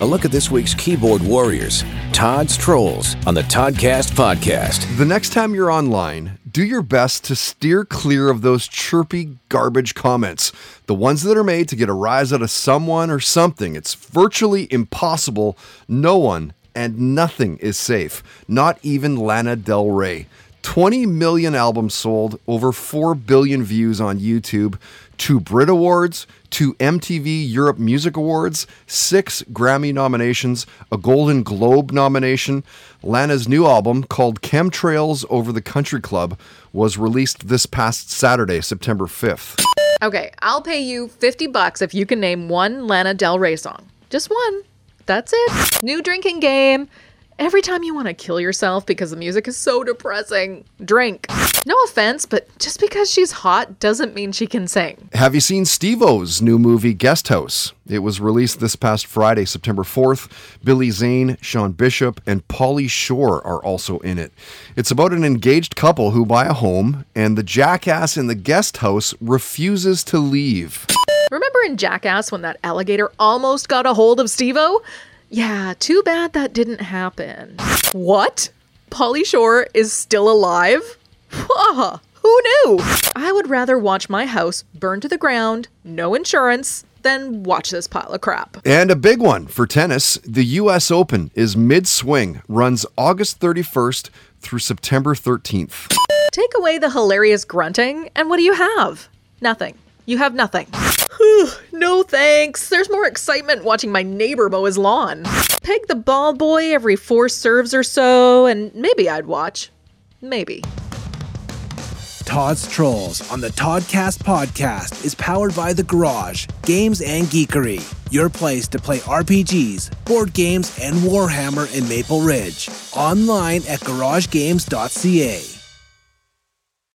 A look at this week's keyboard warriors, Todd's Trolls, on the Toddcast podcast. The next time you're online, do your best to steer clear of those chirpy garbage comments, the ones that are made to get a rise out of someone or something. It's virtually impossible. No one and nothing is safe, not even Lana Del Rey. 20 million albums sold, over 4 billion views on YouTube, two Brit Awards, two MTV Europe Music Awards, six Grammy nominations, a Golden Globe nomination. Lana's new album, called Chemtrails Over the Country Club, was released this past Saturday, September 5th. Okay, I'll pay you 50 bucks if you can name one Lana Del Rey song. Just one. That's it. New drinking game. Every time you want to kill yourself because the music is so depressing, drink. No offense, but just because she's hot doesn't mean she can sing. Have you seen Steve O's new movie, Guest House? It was released this past Friday, September 4th. Billy Zane, Sean Bishop, and Pauly Shore are also in it. It's about an engaged couple who buy a home, and the jackass in the guest house refuses to leave. Remember in Jackass when that alligator almost got a hold of Steve O? Yeah, too bad that didn't happen. What? Pauly Shore is still alive? Whoa, who knew? I would rather watch my house burn to the ground, no insurance, than watch this pile of crap. And a big one for tennis the U.S. Open is mid swing, runs August 31st through September 13th. Take away the hilarious grunting, and what do you have? Nothing. You have nothing. No thanks. There's more excitement watching my neighbor mow his lawn. Peg the ball boy every four serves or so, and maybe I'd watch. Maybe. Todd's Trolls on the Toddcast podcast is powered by The Garage, Games and Geekery, your place to play RPGs, board games, and Warhammer in Maple Ridge. Online at garagegames.ca.